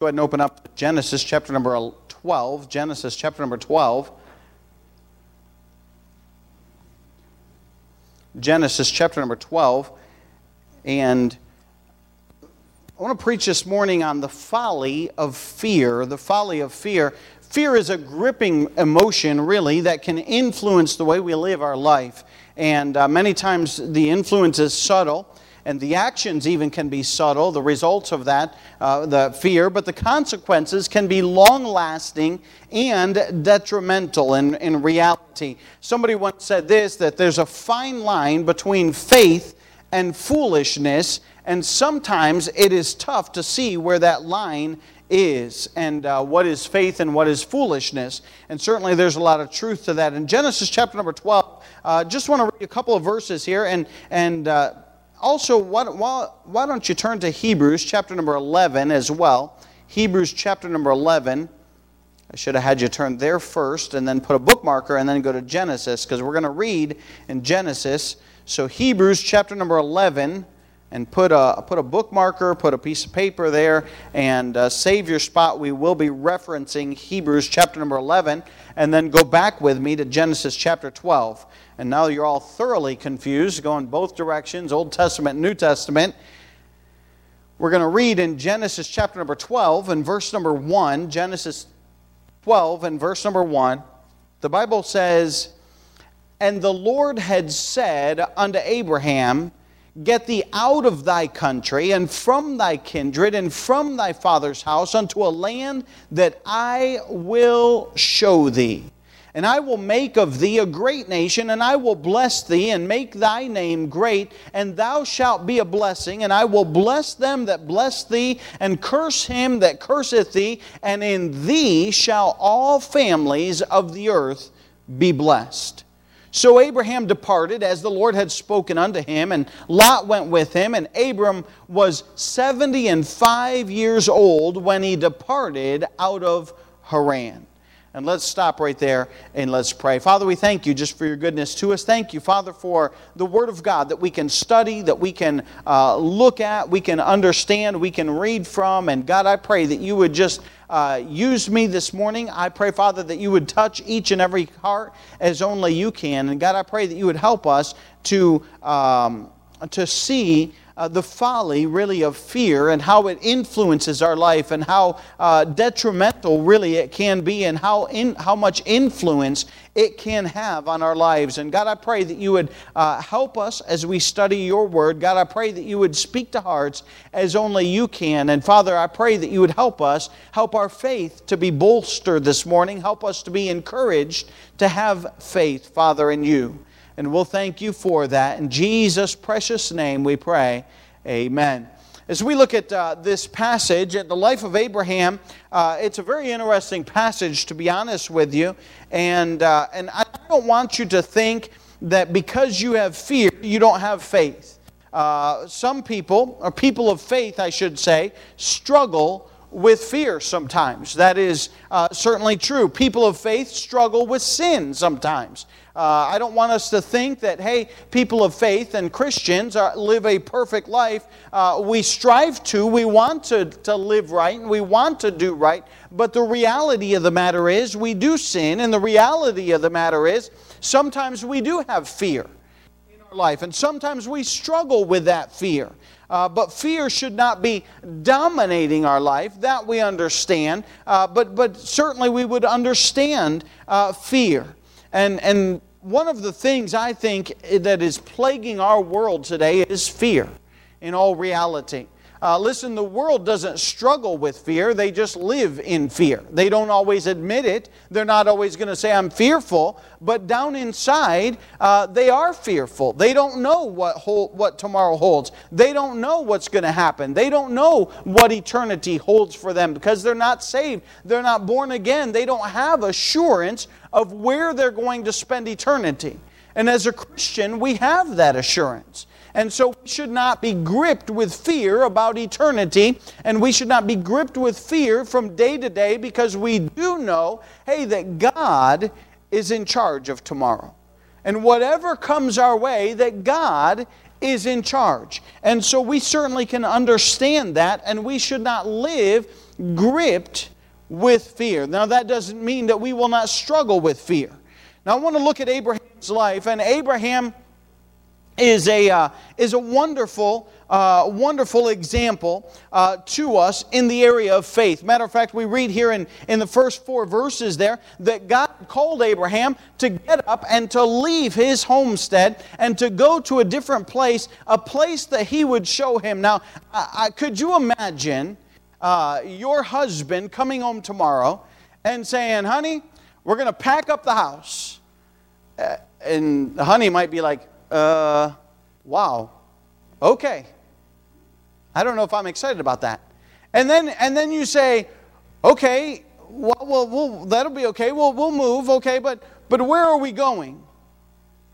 Go ahead and open up Genesis chapter number 12. Genesis chapter number 12. Genesis chapter number 12. And I want to preach this morning on the folly of fear. The folly of fear. Fear is a gripping emotion, really, that can influence the way we live our life. And uh, many times the influence is subtle and the actions even can be subtle, the results of that, uh, the fear, but the consequences can be long lasting and detrimental in, in reality. Somebody once said this that there's a fine line between faith and foolishness, and sometimes it is tough to see where that line is and uh, what is faith and what is foolishness. And certainly there's a lot of truth to that. In Genesis chapter number 12, uh, just want to read a couple of verses here and, and uh, also, why, why, don't you turn to Hebrews chapter number 11 as well? Hebrews chapter number 11. I should have had you turn there first and then put a bookmarker and then go to Genesis because we're going to read in Genesis. So, Hebrews chapter number 11 and put a, put a bookmarker, put a piece of paper there, and uh, save your spot. We will be referencing Hebrews chapter number 11, and then go back with me to Genesis chapter 12. And now you're all thoroughly confused, going both directions, Old Testament New Testament. We're going to read in Genesis chapter number 12 and verse number 1. Genesis 12 and verse number 1. The Bible says, And the Lord had said unto Abraham, Get thee out of thy country and from thy kindred and from thy father's house unto a land that I will show thee. And I will make of thee a great nation, and I will bless thee, and make thy name great, and thou shalt be a blessing. And I will bless them that bless thee, and curse him that curseth thee, and in thee shall all families of the earth be blessed. So Abraham departed as the Lord had spoken unto him, and Lot went with him, and Abram was seventy and five years old when he departed out of Haran. And let's stop right there and let's pray. Father, we thank you just for your goodness to us. Thank you, Father, for the Word of God that we can study, that we can uh, look at, we can understand, we can read from. And God, I pray that you would just uh, use me this morning. I pray, Father, that you would touch each and every heart as only you can. And God, I pray that you would help us to, um, to see uh, the folly, really, of fear and how it influences our life and how uh, detrimental, really, it can be and how, in, how much influence it can have on our lives. And God, I pray that you would uh, help us as we study your word. God, I pray that you would speak to hearts as only you can. And Father, I pray that you would help us, help our faith to be bolstered this morning, help us to be encouraged to have faith, Father, in you. And we'll thank you for that. In Jesus' precious name we pray. Amen. As we look at uh, this passage, at the life of Abraham, uh, it's a very interesting passage, to be honest with you. And, uh, and I don't want you to think that because you have fear, you don't have faith. Uh, some people, or people of faith, I should say, struggle with fear sometimes. That is uh, certainly true. People of faith struggle with sin sometimes. Uh, I don't want us to think that, hey, people of faith and Christians are, live a perfect life. Uh, we strive to, we want to, to live right, and we want to do right. But the reality of the matter is, we do sin, and the reality of the matter is, sometimes we do have fear in our life, and sometimes we struggle with that fear. Uh, but fear should not be dominating our life. That we understand. Uh, but, but certainly we would understand uh, fear. And, and one of the things I think that is plaguing our world today is fear in all reality. Uh, listen, the world doesn't struggle with fear, they just live in fear. They don't always admit it. They're not always going to say, I'm fearful, but down inside, uh, they are fearful. They don't know what, what tomorrow holds. They don't know what's going to happen. They don't know what eternity holds for them because they're not saved. They're not born again. They don't have assurance of where they're going to spend eternity. And as a Christian, we have that assurance. And so we should not be gripped with fear about eternity, and we should not be gripped with fear from day to day because we do know, hey, that God is in charge of tomorrow. And whatever comes our way, that God is in charge. And so we certainly can understand that, and we should not live gripped with fear. Now, that doesn't mean that we will not struggle with fear. Now, I want to look at Abraham's life, and Abraham is a, uh, is a wonderful, uh, wonderful example uh, to us in the area of faith. Matter of fact, we read here in, in the first four verses there that God called Abraham to get up and to leave his homestead and to go to a different place, a place that he would show him. Now, I, could you imagine uh, your husband coming home tomorrow and saying, honey, we're going to pack up the house? Uh, and honey might be like, uh, wow, okay. I don't know if I'm excited about that. And then, and then you say, okay, well, well, well that'll be okay. We'll, we'll move, okay, but, but where are we going?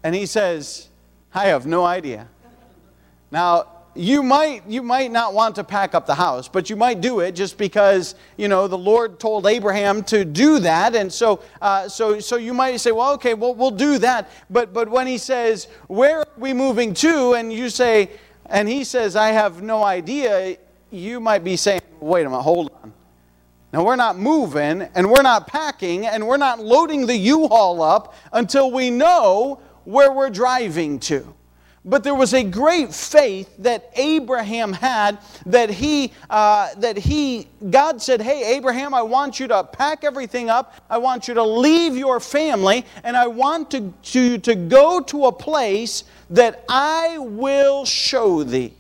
And he says, I have no idea. Now, you might you might not want to pack up the house but you might do it just because you know the lord told abraham to do that. And so uh, so so you might say well okay well we'll do that. But but when he says where are we moving to? And you say and he says i have no idea you might be saying wait a minute hold on. Now we're not moving and we're not packing and we're not loading the u-haul up until we know where we're driving to but there was a great faith that Abraham had that he, uh, that he, God said, Hey, Abraham, I want you to pack everything up. I want you to leave your family, and I want to, to, to go to a place that I will show thee.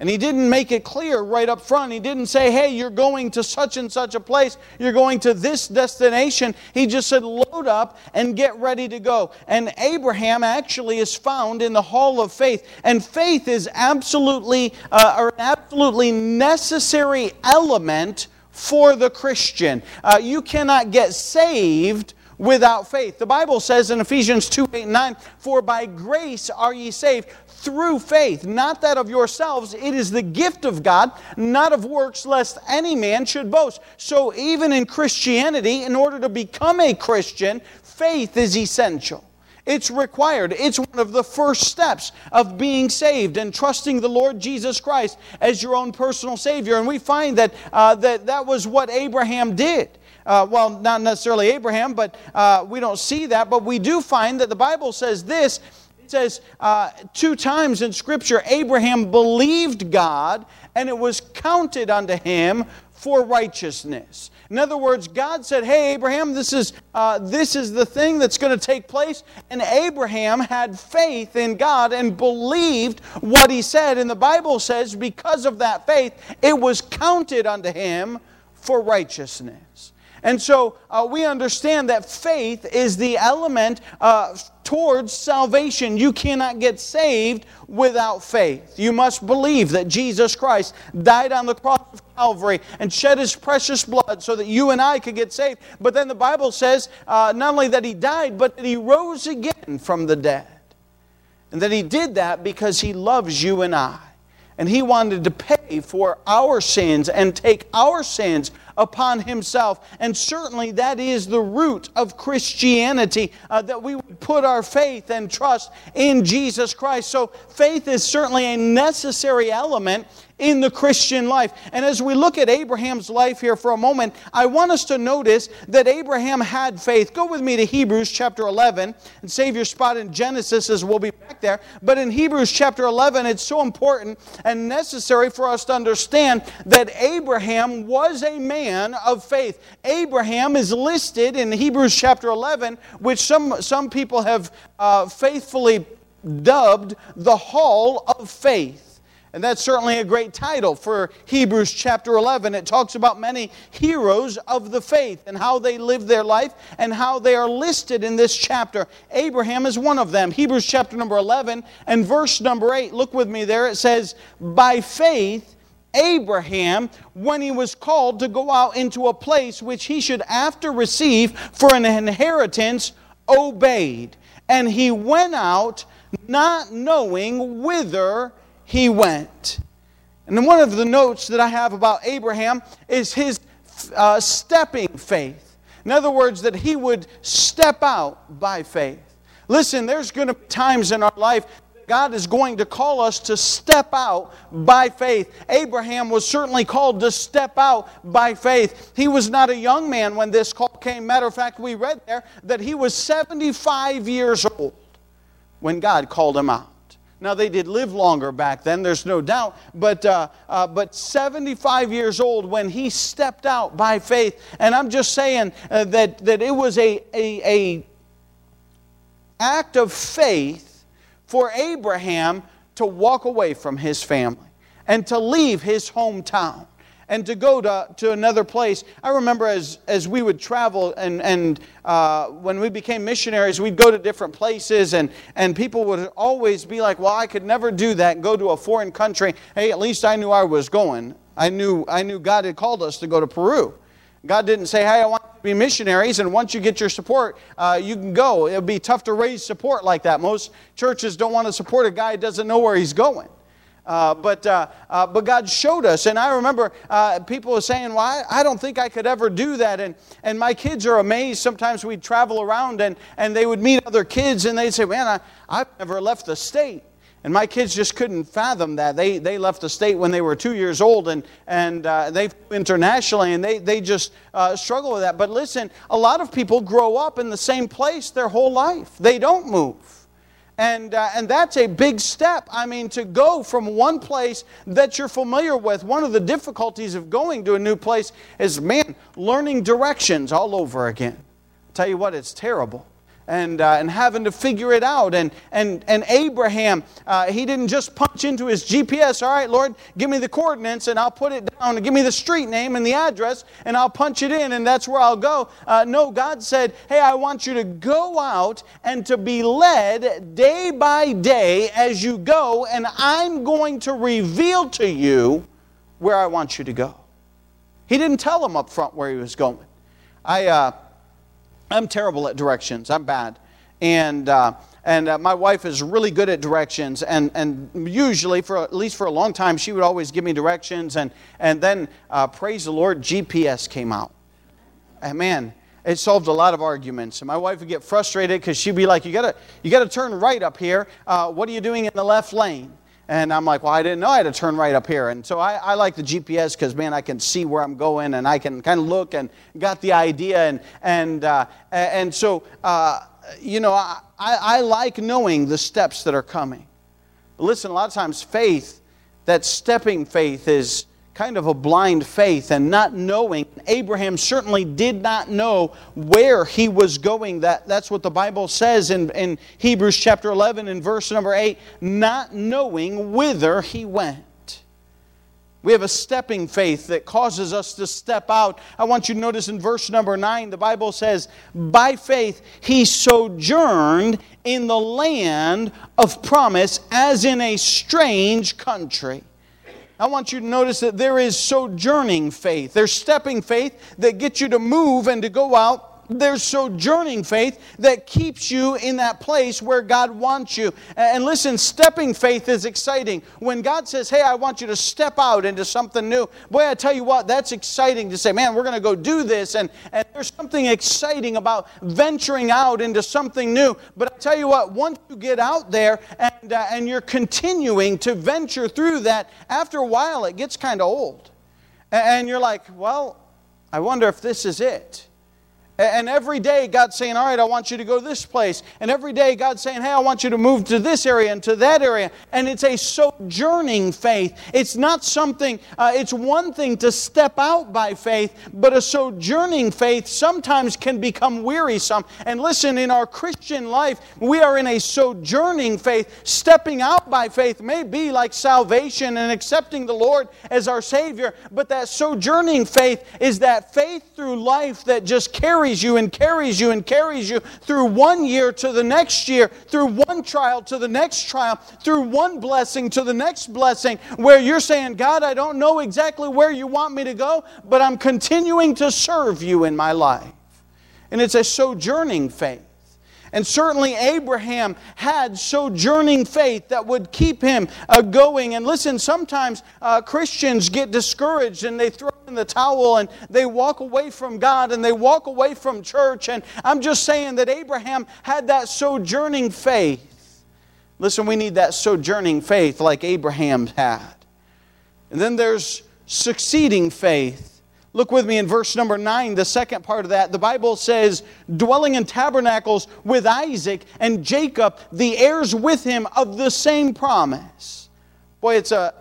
And he didn't make it clear right up front. He didn't say, hey, you're going to such and such a place, you're going to this destination. He just said, load up and get ready to go. And Abraham actually is found in the hall of faith. And faith is absolutely, uh, or an absolutely necessary element for the Christian. Uh, you cannot get saved without faith. The Bible says in Ephesians 2 8 and 9, For by grace are ye saved through faith, not that of yourselves. It is the gift of God, not of works, lest any man should boast. So, even in Christianity, in order to become a Christian, faith is essential. It's required. It's one of the first steps of being saved and trusting the Lord Jesus Christ as your own personal Savior. And we find that uh, that, that was what Abraham did. Uh, well, not necessarily Abraham, but uh, we don't see that. But we do find that the Bible says this says uh, two times in Scripture Abraham believed God, and it was counted unto him for righteousness. In other words, God said, Hey, Abraham, this is, uh, this is the thing that's going to take place. And Abraham had faith in God and believed what he said. And the Bible says, because of that faith, it was counted unto him for righteousness. And so uh, we understand that faith is the element uh, towards salvation. You cannot get saved without faith. You must believe that Jesus Christ died on the cross of Calvary and shed his precious blood so that you and I could get saved. But then the Bible says uh, not only that he died, but that he rose again from the dead. And that he did that because he loves you and I. And he wanted to pay for our sins and take our sins upon himself. And certainly that is the root of Christianity, uh, that we put our faith and trust in Jesus Christ. So faith is certainly a necessary element in the Christian life. And as we look at Abraham's life here for a moment, I want us to notice that Abraham had faith. Go with me to Hebrews chapter 11 and save your spot in Genesis as we'll be back there. But in Hebrews chapter 11, it's so important and necessary for us to understand that Abraham was a man of faith. Abraham is listed in Hebrews chapter 11, which some, some people have uh, faithfully dubbed the Hall of Faith. And that's certainly a great title for Hebrews chapter 11. It talks about many heroes of the faith and how they lived their life and how they are listed in this chapter. Abraham is one of them. Hebrews chapter number 11 and verse number 8. Look with me there. It says, By faith, Abraham, when he was called to go out into a place which he should after receive for an inheritance, obeyed. And he went out not knowing whither he went. And one of the notes that I have about Abraham is his uh, stepping faith. In other words, that he would step out by faith. Listen, there's going to be times in our life that God is going to call us to step out by faith. Abraham was certainly called to step out by faith. He was not a young man when this call came. Matter of fact, we read there that he was 75 years old when God called him out. Now, they did live longer back then, there's no doubt, but, uh, uh, but 75 years old when he stepped out by faith. And I'm just saying uh, that, that it was a, a, a act of faith for Abraham to walk away from his family and to leave his hometown and to go to, to another place. I remember as, as we would travel and, and uh, when we became missionaries, we'd go to different places and, and people would always be like, well, I could never do that, go to a foreign country. Hey, at least I knew I was going. I knew, I knew God had called us to go to Peru. God didn't say, hey, I want to be missionaries, and once you get your support, uh, you can go. It would be tough to raise support like that. Most churches don't want to support a guy who doesn't know where he's going. Uh, but, uh, uh, but God showed us. And I remember uh, people were saying, Well, I, I, don't think I could ever do that. And, and my kids are amazed. Sometimes we'd travel around and, and they would meet other kids and they'd say, Man, I, I've never left the state. And my kids just couldn't fathom that. They, they left the state when they were two years old and, and uh, they internationally and they, they just uh, struggle with that. But listen, a lot of people grow up in the same place their whole life, they don't move. And, uh, and that's a big step. I mean, to go from one place that you're familiar with, one of the difficulties of going to a new place is, man, learning directions all over again. I'll tell you what, it's terrible and, uh, and having to figure it out. And, and, and Abraham, uh, he didn't just punch into his GPS, all right, Lord, give me the coordinates and I'll put it down, give me the street name and the address, and I'll punch it in, and that's where I'll go. Uh, no, God said, hey, I want you to go out and to be led day by day as you go, and I'm going to reveal to you where I want you to go. He didn't tell him up front where he was going. I, uh, I'm terrible at directions. I'm bad. And, uh, and uh, my wife is really good at directions. And, and usually, for at least for a long time, she would always give me directions. And, and then, uh, praise the Lord, GPS came out. And man, it solved a lot of arguments. And my wife would get frustrated because she'd be like, You got to you got to turn right up here. Uh, what are you doing in the left lane? And I'm like, well, I didn't know I had to turn right up here. And so I, I like the GPS because, man, I can see where I'm going and I can kind of look and got the idea. And, and, uh, and so, uh, you know, I, I like knowing the steps that are coming. Listen, a lot of times faith, that stepping faith is kind of a blind faith and not knowing. Abraham certainly did not know where he was going. That, that's what the Bible says in, in Hebrews chapter 11 and verse number 8 not knowing whither he went. We have a stepping faith that causes us to step out. I want you to notice in verse number 9, the Bible says, By faith he sojourned in the land of promise as in a strange country. I want you to notice that there is sojourning faith. There's stepping faith that gets you to move and to go out there's sojourning faith that keeps you in that place where God wants you. And listen, stepping faith is exciting. When God says, Hey, I want you to step out into something new, boy, I tell you what, that's exciting to say, Man, we're going to go do this. And, and there's something exciting about venturing out into something new. But I tell you what, once you get out there and, uh, and you're continuing to venture through that, after a while it gets kind of old. And you're like, Well, I wonder if this is it. And every day God's saying, All right, I want you to go to this place. And every day God's saying, Hey, I want you to move to this area and to that area. And it's a sojourning faith. It's not something, uh, it's one thing to step out by faith, but a sojourning faith sometimes can become wearisome. And listen, in our Christian life, we are in a sojourning faith. Stepping out by faith may be like salvation and accepting the Lord as our Savior, but that sojourning faith is that faith through life that just carries carries you and carries you and carries you through one year to the next year, through one trial to the next trial, through one blessing to the next blessing, where you're saying, God, I don't know exactly where you want me to go, but I'm continuing to serve you in my life. And it's a sojourning faith. And certainly Abraham had sojourning faith that would keep him uh, going. And listen, sometimes uh, Christians get discouraged and they throw in the towel and they walk away from God and they walk away from church. And I'm just saying that Abraham had that sojourning faith Listen, we need that sojourning faith like Abraham had. And then there's succeeding faith. Look with me in verse number 9, the second part of that. The Bible says, dwelling in tabernacles with Isaac and Jacob, the heirs with him of the same promise. Boy, it's a,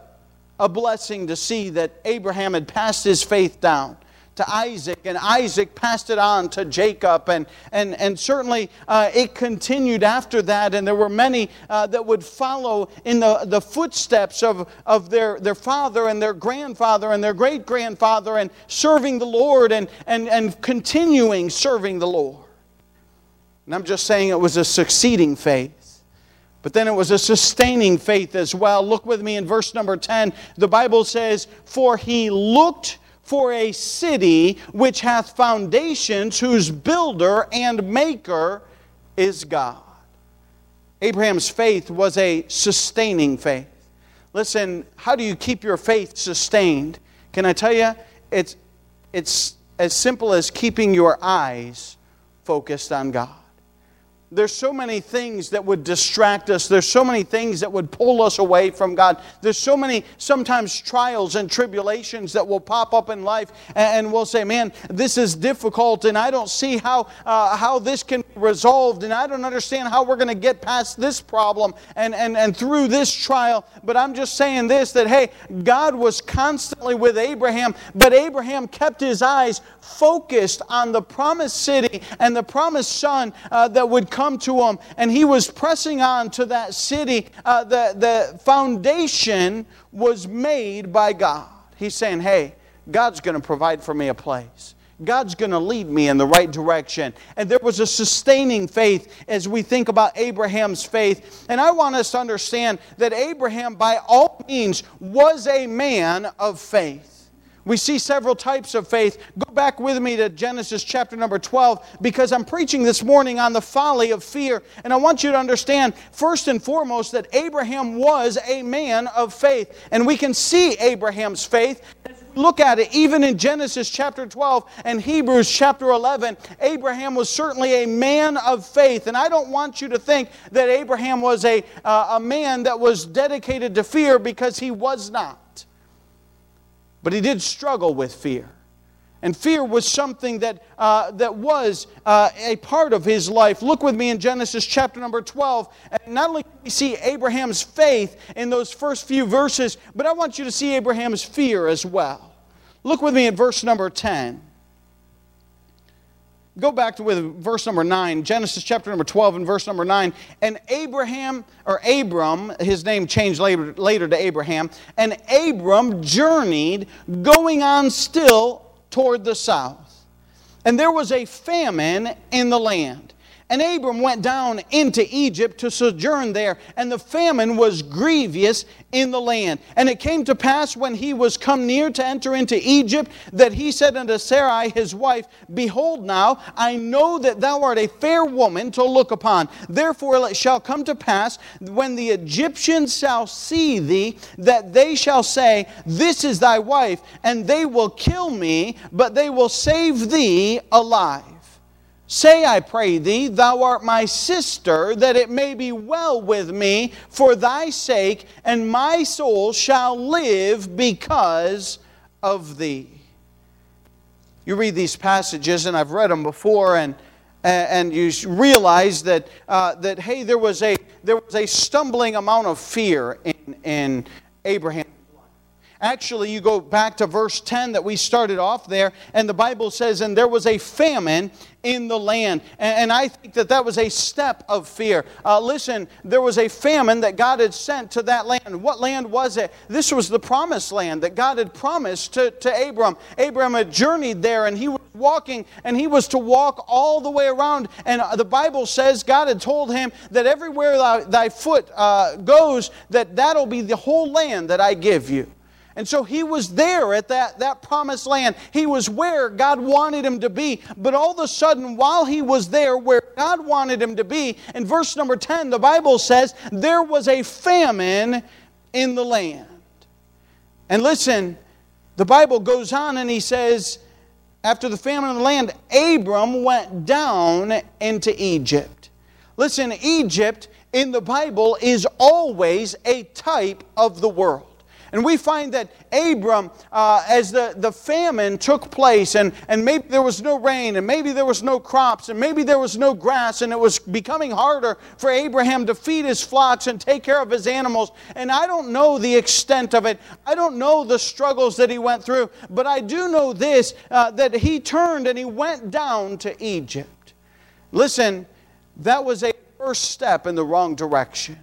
a blessing to see that Abraham had passed his faith down to Isaac, and Isaac passed it on to Jacob, and, and, and certainly uh, it continued after that, and there were many uh, that would follow in the, the footsteps of, of their, their father and their grandfather and their great grandfather, and serving the Lord and, and, and continuing serving the Lord. And I'm just saying it was a succeeding faith. But then it was a sustaining faith as well. Look with me in verse number 10. The Bible says, For he looked for a city which hath foundations, whose builder and maker is God. Abraham's faith was a sustaining faith. Listen, how do you keep your faith sustained? Can I tell you? It's, it's as simple as keeping your eyes focused on God there's so many things that would distract us. There's so many things that would pull us away from God. There's so many sometimes trials and tribulations that will pop up in life, and we'll say, "Man, this is difficult, and I don't see how uh, how this can be resolved, and I don't understand how we're going to get past this problem and and and through this trial." But I'm just saying this: that hey, God was constantly with Abraham, but Abraham kept his eyes focused on the promised city and the promised son uh, that would come to him. And he was pressing on to that city. Uh, the, the foundation was made by God. He's saying, hey, God's going to provide for me a place. God's going to lead me in the right direction. And there was a sustaining faith as we think about Abraham's faith. And I want us to understand that Abraham, by all means, was a man of faith. We see several types of faith. Go back with me to Genesis chapter number 12 because I'm preaching this morning on the folly of fear. And I want you to understand, first and foremost, that Abraham was a man of faith. And we can see Abraham's faith. Look at it, even in Genesis chapter 12 and Hebrews chapter 11. Abraham was certainly a man of faith. And I don't want you to think that Abraham was a, uh, a man that was dedicated to fear because he was not. But he did struggle with fear. And fear was something that, uh, that was uh, a part of his life. Look with me in Genesis chapter number 12. And not only we see Abraham's faith in those first few verses, but I want you to see Abraham's fear as well. Look with me in verse number 10. Go back to with verse number 9, Genesis chapter number 12 and verse number 9. And Abraham, or Abram, his name changed later, later to Abraham, and Abram journeyed going on still toward the south. And there was a famine in the land. And Abram went down into Egypt to sojourn there, and the famine was grievous in the land. And it came to pass when he was come near to enter into Egypt that he said unto Sarai his wife, Behold, now I know that thou art a fair woman to look upon. Therefore it shall come to pass when the Egyptians shall see thee, that they shall say, This is thy wife, and they will kill me, but they will save thee alive. Say, I pray thee, thou art my sister, that it may be well with me for thy sake, and my soul shall live because of thee. You read these passages, and I've read them before, and, and you realize that, uh, that hey, there was, a, there was a stumbling amount of fear in, in Abraham Actually, you go back to verse 10 that we started off there, and the Bible says, And there was a famine in the land. And, I think that that was a step of fear. Uh, listen, there was a famine that God had sent to that land. What land was it? This was the promised land that God had promised to, to Abram. Abram had journeyed there, and he was walking, and he was to walk all the way around. And uh, the Bible says God had told him that everywhere thy, thy foot uh, goes, that that'll be the whole land that I give you. And so he was there at that, that promised land. He was where God wanted him to be. But all of a sudden, while he was there where God wanted him to be, in verse number 10, the Bible says, there was a famine in the land. And listen, the Bible goes on and he says, after the famine in the land, Abram went down into Egypt. Listen, Egypt in the Bible is always a type of the world. And we find that Abram, uh, as the, the famine took place, and, and maybe there was no rain, and maybe there was no crops, and maybe there was no grass, and it was becoming harder for Abraham to feed his flocks and take care of his animals. And I don't know the extent of it, I don't know the struggles that he went through, but I do know this uh, that he turned and he went down to Egypt. Listen, that was a first step in the wrong direction.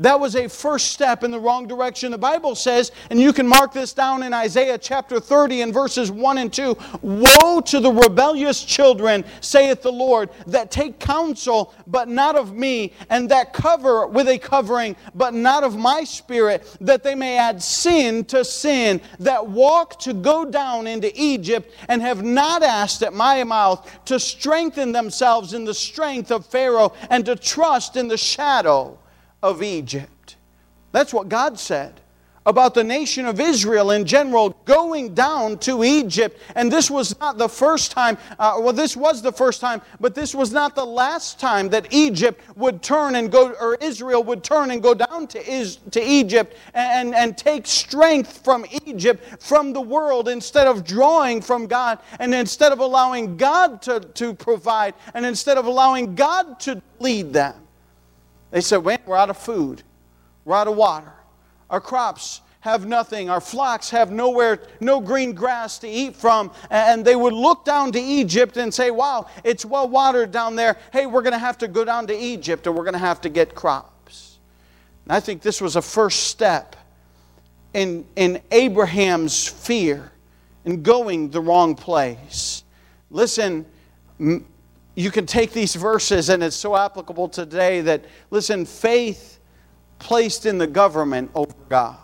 That was a first step in the wrong direction. The Bible says, and you can mark this down in Isaiah chapter 30 and verses 1 and 2 Woe to the rebellious children, saith the Lord, that take counsel, but not of me, and that cover with a covering, but not of my spirit, that they may add sin to sin, that walk to go down into Egypt, and have not asked at my mouth to strengthen themselves in the strength of Pharaoh, and to trust in the shadow of Egypt. That's what God said about the nation of Israel in general going down to Egypt. And this was not the first time, uh, well, this was the first time, but this was not the last time that Egypt would turn and go, or Israel would turn and go down to, Is, to Egypt and, and take strength from Egypt, from the world, instead of drawing from God, and instead of allowing God to, to provide, and instead of allowing God to lead them. They said, Wait, we're out of food, we're out of water. Our crops have nothing. Our flocks have nowhere, no green grass to eat from. And they would look down to Egypt and say, Wow, it's well watered down there. Hey, we're going to have to go down to Egypt and we're going to have to get crops. And I think this was a first step in, in Abraham's fear in going the wrong place. Listen, you can take these verses, and it's so applicable today that, listen, faith placed in the government over God.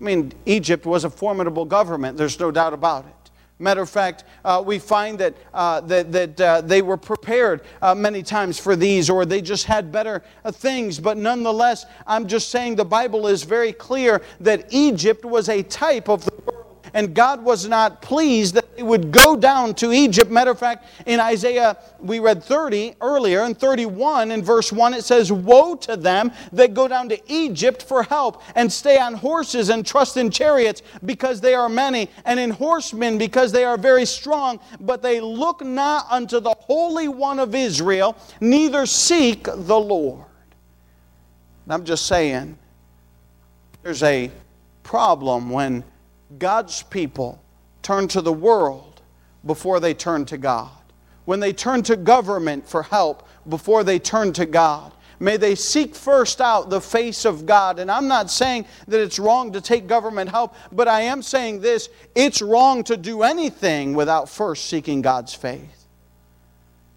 I mean, Egypt was a formidable government, there's no doubt about it. Matter of fact, uh, we find that, uh, that, that uh, they were prepared uh, many times for these, or they just had better uh, things. But nonetheless, I'm just saying the Bible is very clear that Egypt was a type of the world and God was not pleased that they would go down to Egypt. Matter of fact, in Isaiah, we read 30 earlier, in 31, in verse 1, it says, Woe to them that go down to Egypt for help, and stay on horses and trust in chariots, because they are many, and in horsemen, because they are very strong, but they look not unto the Holy One of Israel, neither seek the Lord. And I'm just saying, there's a problem when God's people turn to the world before they turn to God. When they turn to government for help before they turn to God. May they seek first out the face of God. And I'm not saying that it's wrong to take government help, but I am saying this it's wrong to do anything without first seeking God's faith.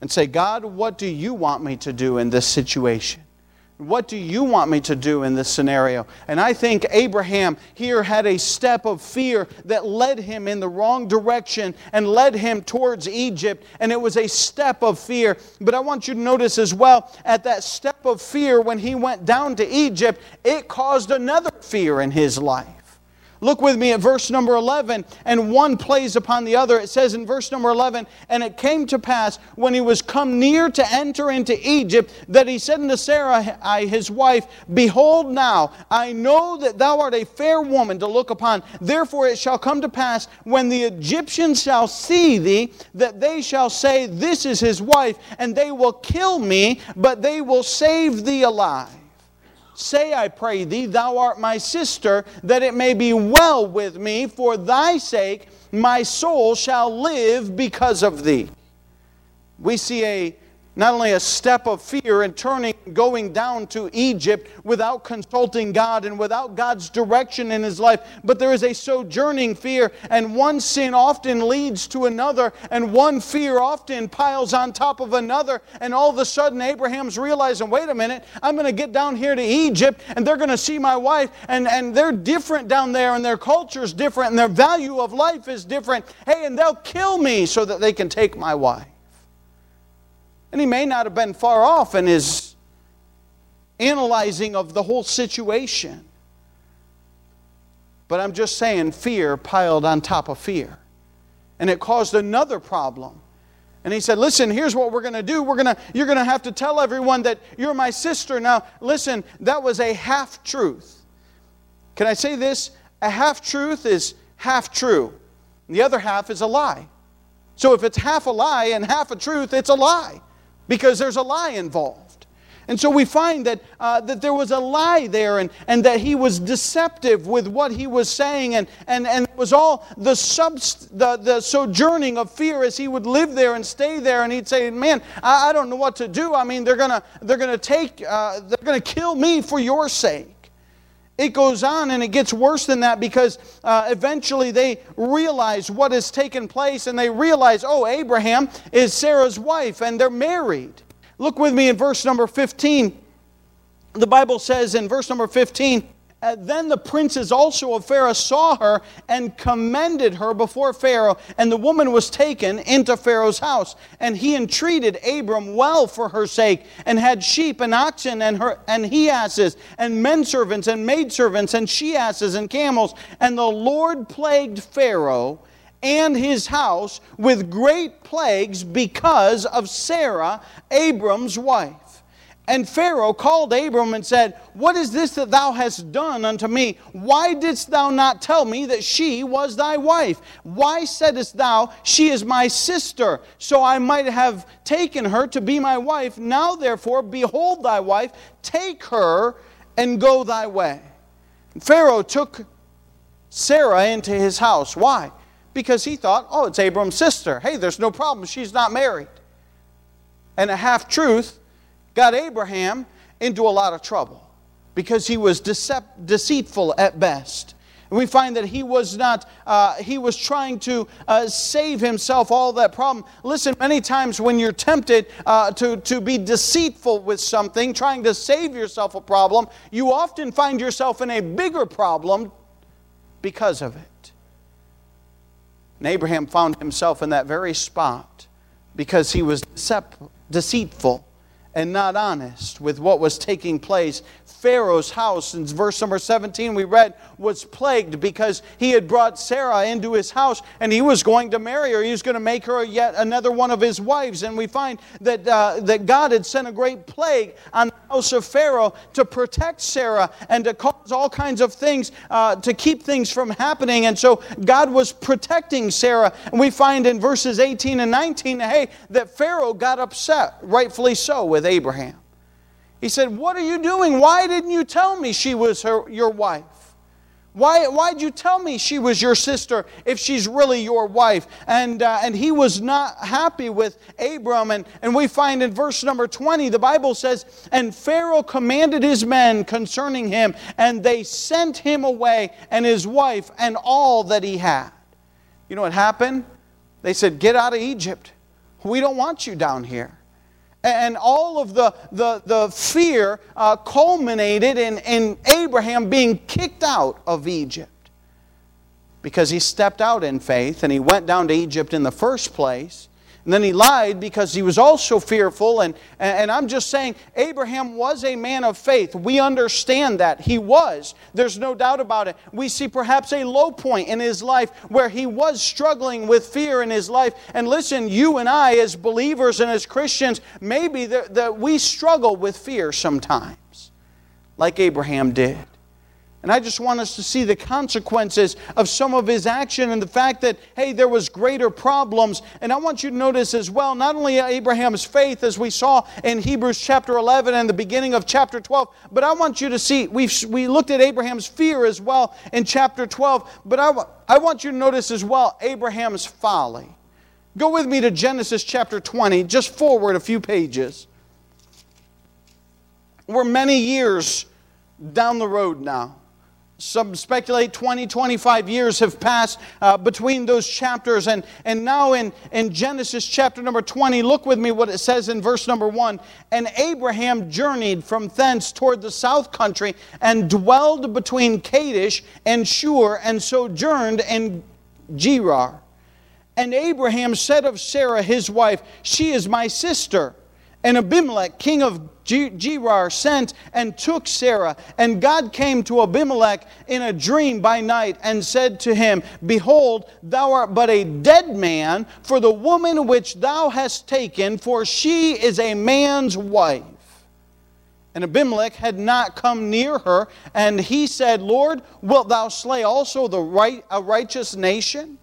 And say, God, what do you want me to do in this situation? What do you want me to do in this scenario? And I think Abraham here had a step of fear that led him in the wrong direction and led him towards Egypt. And it was a step of fear. But I want you to notice as well, at that step of fear, when he went down to Egypt, it caused another fear in his life. Look with me at verse number 11, and one plays upon the other. It says in verse number 11, And it came to pass when he was come near to enter into Egypt that he said unto Sarai, his wife, Behold, now I know that thou art a fair woman to look upon. Therefore it shall come to pass when the Egyptians shall see thee, that they shall say, This is his wife, and they will kill me, but they will save thee alive. Say, I pray thee, thou art my sister, that it may be well with me. For thy sake, my soul shall live because of thee. We see a not only a step of fear and turning, going down to Egypt without consulting God and without God's direction in his life, but there is a sojourning fear, and one sin often leads to another, and one fear often piles on top of another, and all of a sudden Abraham's realizing, wait a minute, I'm going to get down here to Egypt, and they're going to see my wife, and, and they're different down there, and their culture's different, and their value of life is different. Hey, and they'll kill me so that they can take my wife. And he may not have been far off in his analyzing of the whole situation. But I'm just saying, fear piled on top of fear. And it caused another problem. And he said, Listen, here's what we're going to do. We're gonna, you're going to have to tell everyone that you're my sister. Now, listen, that was a half truth. Can I say this? A half truth is half true, the other half is a lie. So if it's half a lie and half a truth, it's a lie because there's a lie involved. And so we find that, uh, that there was a lie there and, and that he was deceptive with what he was saying. And, and, and it was all the, subst- the, the sojourning of fear as he would live there and stay there. And he'd say, Man, I, I don't know what to do. I mean, they're going to they're gonna take, uh, they're going to kill me for your sake. It goes on and it gets worse than that because uh, eventually they realize what has taken place and they realize, oh, Abraham is Sarah's wife and they're married. Look with me in verse number 15. The Bible says in verse number 15, uh, then the princes also of Pharaoh saw her and commended her before Pharaoh, and the woman was taken into Pharaoh's house. And he entreated Abram well for her sake, and had sheep and oxen and her and he asses, and men servants and maidservants, and she asses and camels. And the Lord plagued Pharaoh and his house with great plagues because of Sarah, Abram's wife. And Pharaoh called Abram and said, What is this that thou hast done unto me? Why didst thou not tell me that she was thy wife? Why saidst thou, She is my sister, so I might have taken her to be my wife? Now therefore, behold thy wife, take her and go thy way. Pharaoh took Sarah into his house. Why? because he thought, oh, it's Abram's sister. Hey, there's no problem. She's not married. And a half truth got Abraham into a lot of trouble because he was decept- deceitful at best. And we find that he was not, uh, he was trying to uh, save himself all that problem. Listen, many times when you're tempted uh, to, to be deceitful with something, trying to save yourself a problem, you often find yourself in a bigger problem because of it. And Abraham found himself in that very spot because he was deceitful and not honest with what was taking place Pharaoh's house, in verse number 17 we read, was plagued because he had brought Sarah into his house and he was going to marry her. He was going to make her yet another one of his wives. And we find that, uh, that God had sent a great plague on house of Pharaoh to protect Sarah and to cause all kinds of things uh, to keep things from happening. And so God was protecting Sarah. And we find in verses 18 and 19, hey, that Pharaoh got upset, rightfully so, with Abraham. He said, What are you doing? Why didn't you tell me she was her, your wife? Why, why'd you tell me she was your sister if she's really your wife? And, uh, and he was not happy with Abram. And, and we find in verse number 20, the Bible says, And Pharaoh commanded his men concerning him, and they sent him away and his wife and all that he had. You know what happened? They said, Get out of Egypt. We don't want you down here. And all of the, the, the fear uh, culminated in, in Abraham being kicked out of Egypt because he stepped out in faith and he went down to Egypt in the first place. And then he lied because he was also fearful. And, and I'm just saying, Abraham was a man of faith. We understand that. He was. There's no doubt about it. We see perhaps a low point in his life where he was struggling with fear in his life. And listen, you and I, as believers and as Christians, maybe that, we struggle with fear sometimes, like Abraham did. And I just want us to see the consequences of some of his action and the fact that, hey, there was greater problems. And I want you to notice as well, not only Abraham's faith, as we saw in Hebrews chapter 11 and the beginning of chapter 12, but I want you to see, we we looked at Abraham's fear as well in chapter 12, but I, I want you to notice as well Abraham's folly. Go with me to Genesis chapter 20, just forward a few pages. We're many years down the road now. Some speculate 20, 25 years have passed uh, between those chapters. And, and now in, in Genesis chapter number 20, look with me what it says in verse number 1. And Abraham journeyed from thence toward the south country and dwelled between Kadesh and Shur and sojourned in Gerar. And Abraham said of Sarah his wife, She is my sister. And Abimelech, king of Gerar, sent and took Sarah. And God came to Abimelech in a dream by night and said to him, Behold, thou art but a dead man for the woman which thou hast taken, for she is a man's wife. And Abimelech had not come near her, and he said, Lord, wilt thou slay also the right, a righteous nation?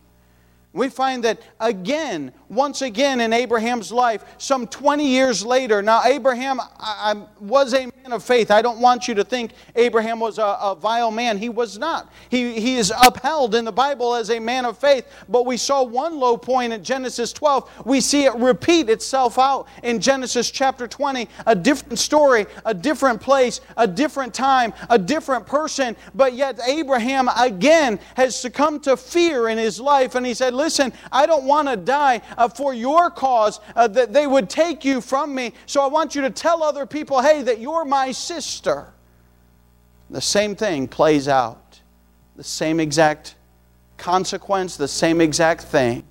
We find that again, once again in Abraham's life, some 20 years later. Now, Abraham I, I was a man of faith. I don't want you to think Abraham was a, a, vile man. He was not. He, he is upheld in the Bible as a man of faith. But we saw one low point in Genesis 12. We see it repeat itself out in Genesis chapter 20. A different story, a different place, a different time, a different person. But yet, Abraham again has succumbed to fear in his life. And he said, Listen, I don't want to die uh, for your cause, uh, that they would take you from me. So I want you to tell other people, hey, that you're my sister. The same thing plays out. The same exact consequence, the same exact thing.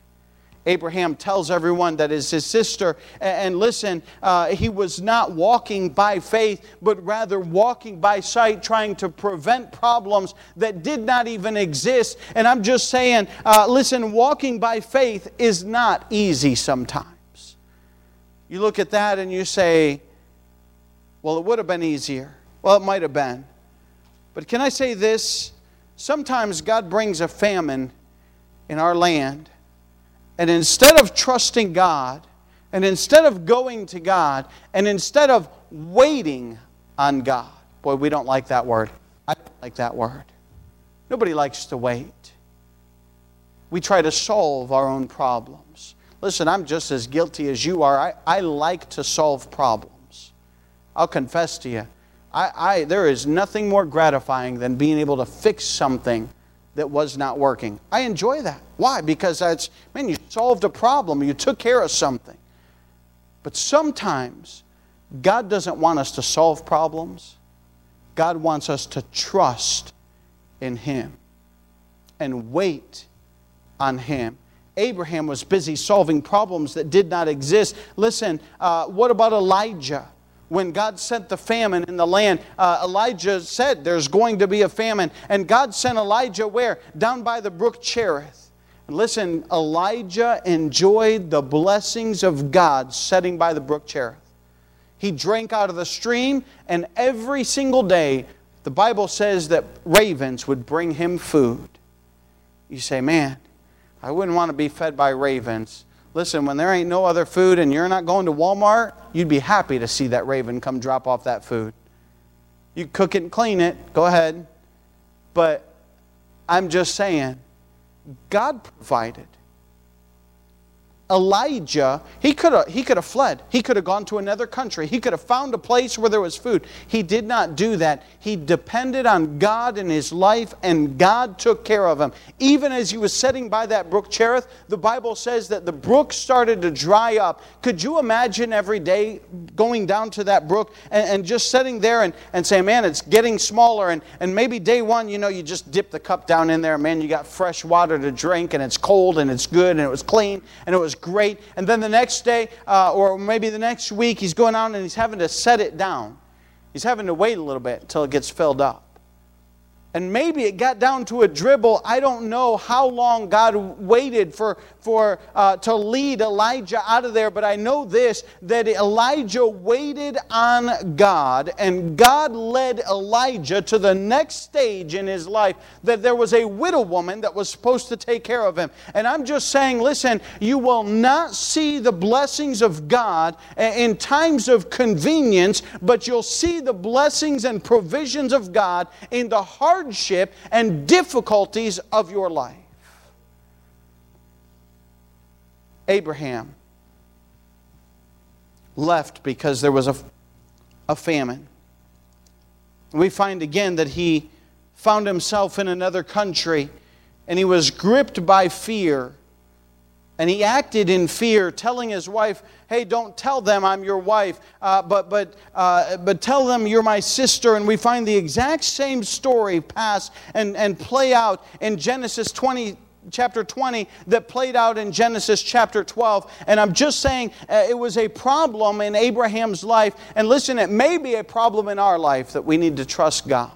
Abraham tells everyone that is his sister. And listen, uh, he was not walking by faith, but rather walking by sight, trying to prevent problems that did not even exist. And I'm just saying, uh, listen, walking by faith is not easy sometimes. You look at that and you say, well, it would have been easier. Well, it might have been. But can I say this? Sometimes God brings a famine in our land and instead of trusting God, and instead of going to God, and instead of waiting on God, boy, we don't like that word. I don't like that word. Nobody likes to wait. We try to solve our own problems. Listen, I'm just as guilty as you are. I, I like to solve problems. I'll confess to you, I, I, there is nothing more gratifying than being able to fix something that was not working. I enjoy that. Why? Because that's, man, you solved a problem, you took care of something. But sometimes God doesn't want us to solve problems, God wants us to trust in Him and wait on Him. Abraham was busy solving problems that did not exist. Listen, uh, what about Elijah? When God sent the famine in the land, uh, Elijah said there's going to be a famine. And God sent Elijah where? Down by the brook Cherith. And listen, Elijah enjoyed the blessings of God setting by the brook Cherith. He drank out of the stream, and every single day, the Bible says that ravens would bring him food. You say, man, I wouldn't want to be fed by ravens. Listen, when there ain't no other food and you're not going to Walmart, you'd be happy to see that raven come drop off that food. You cook it and clean it, go ahead. But I'm just saying, God provided. Elijah, he could have he could have fled. He could have gone to another country. He could have found a place where there was food. He did not do that. He depended on God in his life and God took care of him. Even as he was sitting by that brook Cherith, the Bible says that the brook started to dry up. Could you imagine every day going down to that brook and, and just sitting there and, and saying, man, it's getting smaller and, and maybe day one, you know, you just dip the cup down in there, man, you got fresh water to drink and it's cold and it's good and it was clean and it was great. And then the next day, uh, or maybe the next week, he's going out and he's having to set it down. He's having to wait a little bit until it gets filled up and maybe it got down to a dribble. I don't know how long God waited for, for uh, to lead Elijah out of there, but I know this that Elijah waited on God, and God led Elijah to the next stage in his life. That there was a widow woman that was supposed to take care of him. And I'm just saying, listen, you will not see the blessings of God in times of convenience, but you'll see the blessings and provisions of God in the hard hardship and difficulties of your life. Abraham left because there was a, a famine. We find again that he found himself in another country and he was gripped by fear and he acted in fear, telling his wife, Hey, don't tell them I'm your wife, uh, but, but, uh, but tell them you're my sister. And we find the exact same story pass and, and play out in Genesis 20, chapter 20 that played out in Genesis chapter 12. And I'm just saying uh, it was a problem in Abraham's life. And listen, it may be a problem in our life that we need to trust God.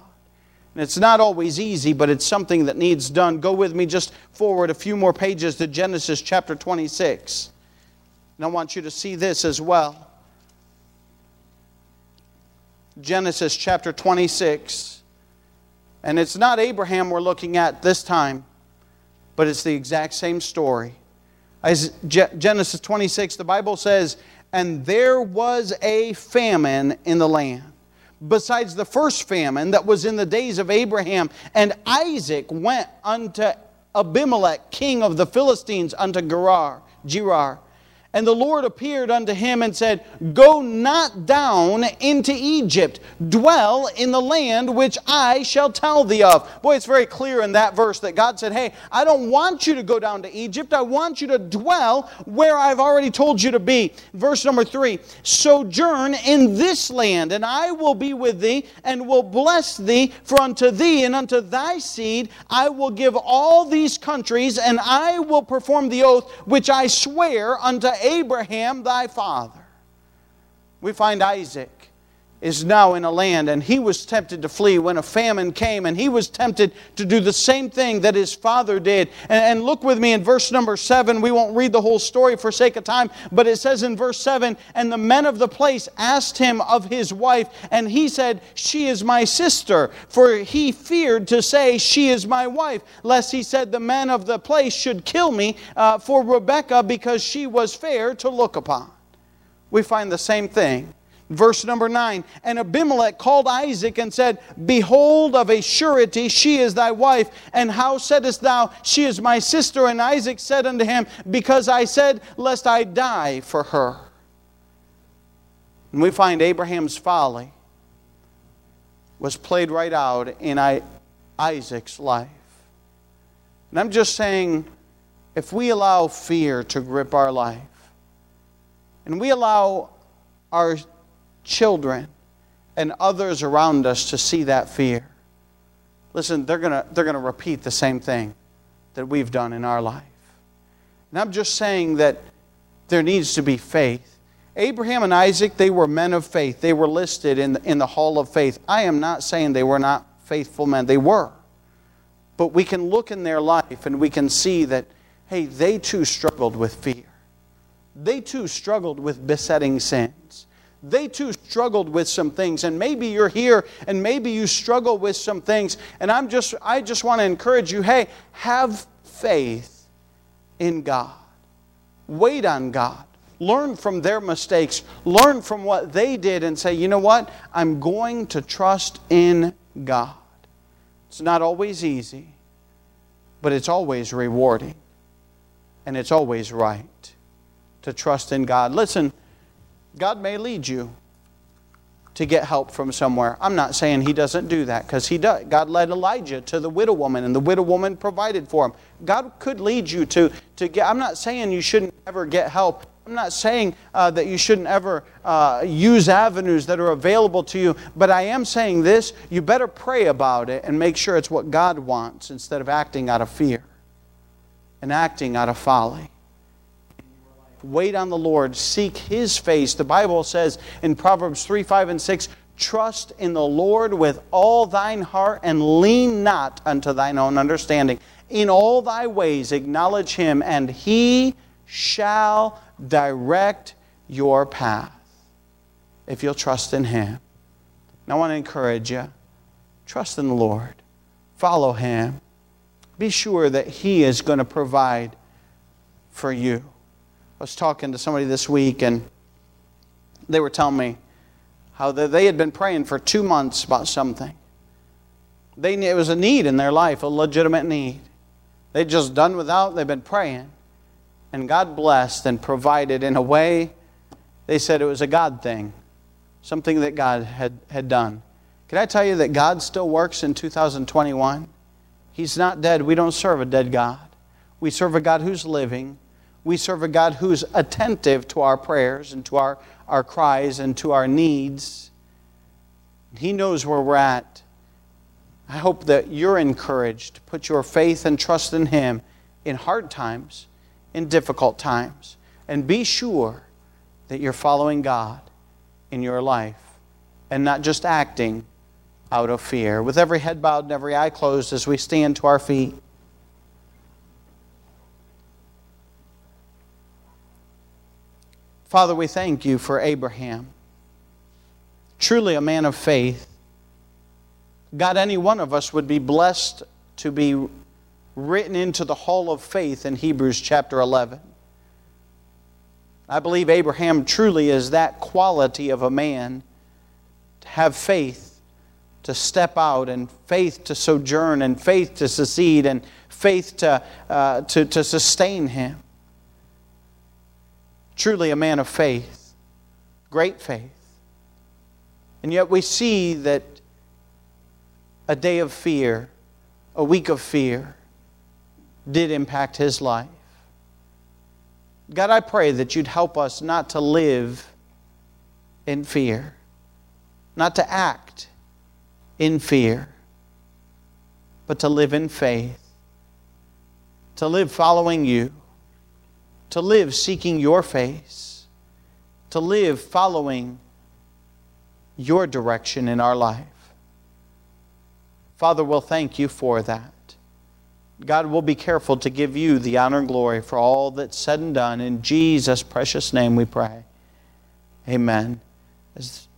And it's not always easy, but it's something that needs done. Go with me just forward a few more pages to Genesis chapter 26. And I want you to see this as well. Genesis chapter 26. And it's not Abraham we're looking at this time, but it's the exact same story. As Genesis 26, the Bible says, And there was a famine in the land besides the first famine that was in the days of Abraham. And Isaac went unto Abimelech, king of the Philistines, unto Gerar. Gerar. And the Lord appeared unto him and said, Go not down into Egypt, dwell in the land which I shall tell thee of. Boy, it's very clear in that verse that God said, Hey, I don't want you to go down to Egypt. I want you to dwell where I've already told you to be. Verse number three Sojourn in this land, and I will be with thee, and will bless thee, for unto thee and unto thy seed I will give all these countries, and I will perform the oath which I swear unto Abraham thy father. We find Isaac is now in a land and he was tempted to flee when a famine came and he was tempted to do the same thing that his father did. And, and, look with me in verse number seven. We won't read the whole story for sake of time, but it says in verse seven, and the men of the place asked him of his wife, and he said, She is my sister. For he feared to say, She is my wife, lest he said, The men of the place should kill me uh, for Rebekah because she was fair to look upon. We find the same thing Verse number 9 And Abimelech called Isaac and said, Behold, of a surety she is thy wife. And how saidst thou, She is my sister? And Isaac said unto him, Because I said, Lest I die for her. And we find Abraham's folly was played right out in Isaac's life. And I'm just saying, if we allow fear to grip our life, and we allow our children, and others around us to see that fear. Listen, they're going to they're going to repeat the same thing that we've done in our life. And I'm just saying that there needs to be faith. Abraham and Isaac, they were men of faith. They were listed in the, in the hall of faith. I am not saying they were not faithful men, they were. But we can look in their life and we can see that, hey, they too struggled with fear. They too struggled with besetting sins they too struggled with some things and maybe you're here and maybe you struggle with some things and i'm just i just want to encourage you hey have faith in god. Wait on god. Learn from their mistakes. Learn from what they did and say you know what? I'm going to trust in god. It's not always easy but it's always rewarding and it's always right to trust in god. Listen God may lead you to get help from somewhere. I'm not saying he doesn't do that because he does. God led Elijah to the widow woman and the widow woman provided for him. God could lead you to, to get, I'm not saying you shouldn't ever get help. I'm not saying uh, that you shouldn't ever uh, use avenues that are available to you, but I am saying this you better pray about it and make sure it's what God wants instead of acting out of fear and acting out of folly wait on the Lord, seek His face. The Bible says in Proverbs 3 5 and 6, Trust in the Lord with all thine heart and lean not unto thine own understanding. In all thy ways acknowledge Him, and He shall direct your path if you'll trust in Him. I want to encourage you trust in the Lord, follow Him. Be sure that He is going to provide for you. I was talking to somebody this week, and they were telling me how they had been praying for two months about something. They, it was a need in their life, a legitimate need. They'd just done without, they've been praying. And God blessed and provided in a way, they said it was a God thing, something that God had, had done. Can I tell you that God still works in 2021? He's not dead. We don't serve a dead God. We serve a God who's living, we serve a God who's attentive to our prayers and to our, our cries and to our needs. He knows where we're at. I hope that you're encouraged. To put your faith and trust in Him in hard times, in difficult times. And be sure that you're following God in your life and not just acting out of fear. With every head bowed and every eye closed as we stand to our feet. Father, we thank you for Abraham. Truly a man of faith. God, any one of us would be blessed to be written into the hall of faith in Hebrews chapter 11. I believe Abraham truly is that quality of a man to have faith to step out and faith to sojourn and faith to succeed and faith to, uh, to, to sustain him. Truly a man of faith, great faith. And yet we see that a day of fear, a week of fear, did impact his life. God, I pray that you'd help us not to live in fear, not to act in fear, but to live in faith, to live following you, to live seeking your face, to live following your direction in our life. Father, we'll thank you for that. God will be careful to give you the honor and glory for all that's said and done. In Jesus' precious name we pray. Amen. As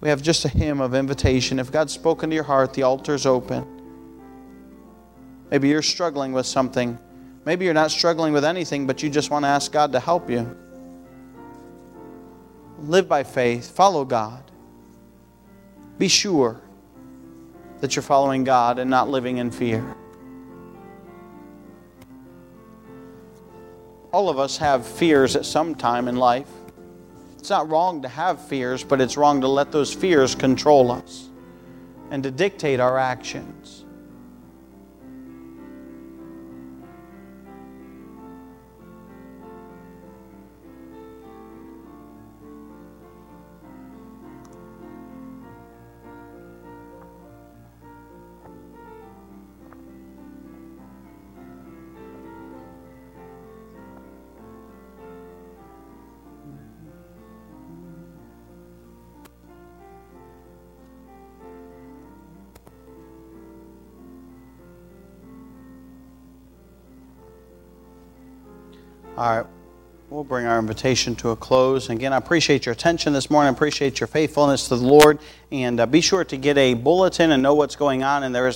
we have just a hymn of invitation. If God's spoken to your heart, the altar's open. Maybe you're struggling with something. Maybe you're not struggling with anything, but you just want to ask God to help you. Live by faith, follow God. Be sure that you're following God and not living in fear. All of us have fears at some time in life. It's not wrong to have fears, but it's wrong to let those fears control us and to dictate our actions. All right. We'll bring our invitation to a close. Again, I appreciate your attention this morning. I appreciate your faithfulness to the Lord. And uh, be sure to get a bulletin and know what's going on. And there is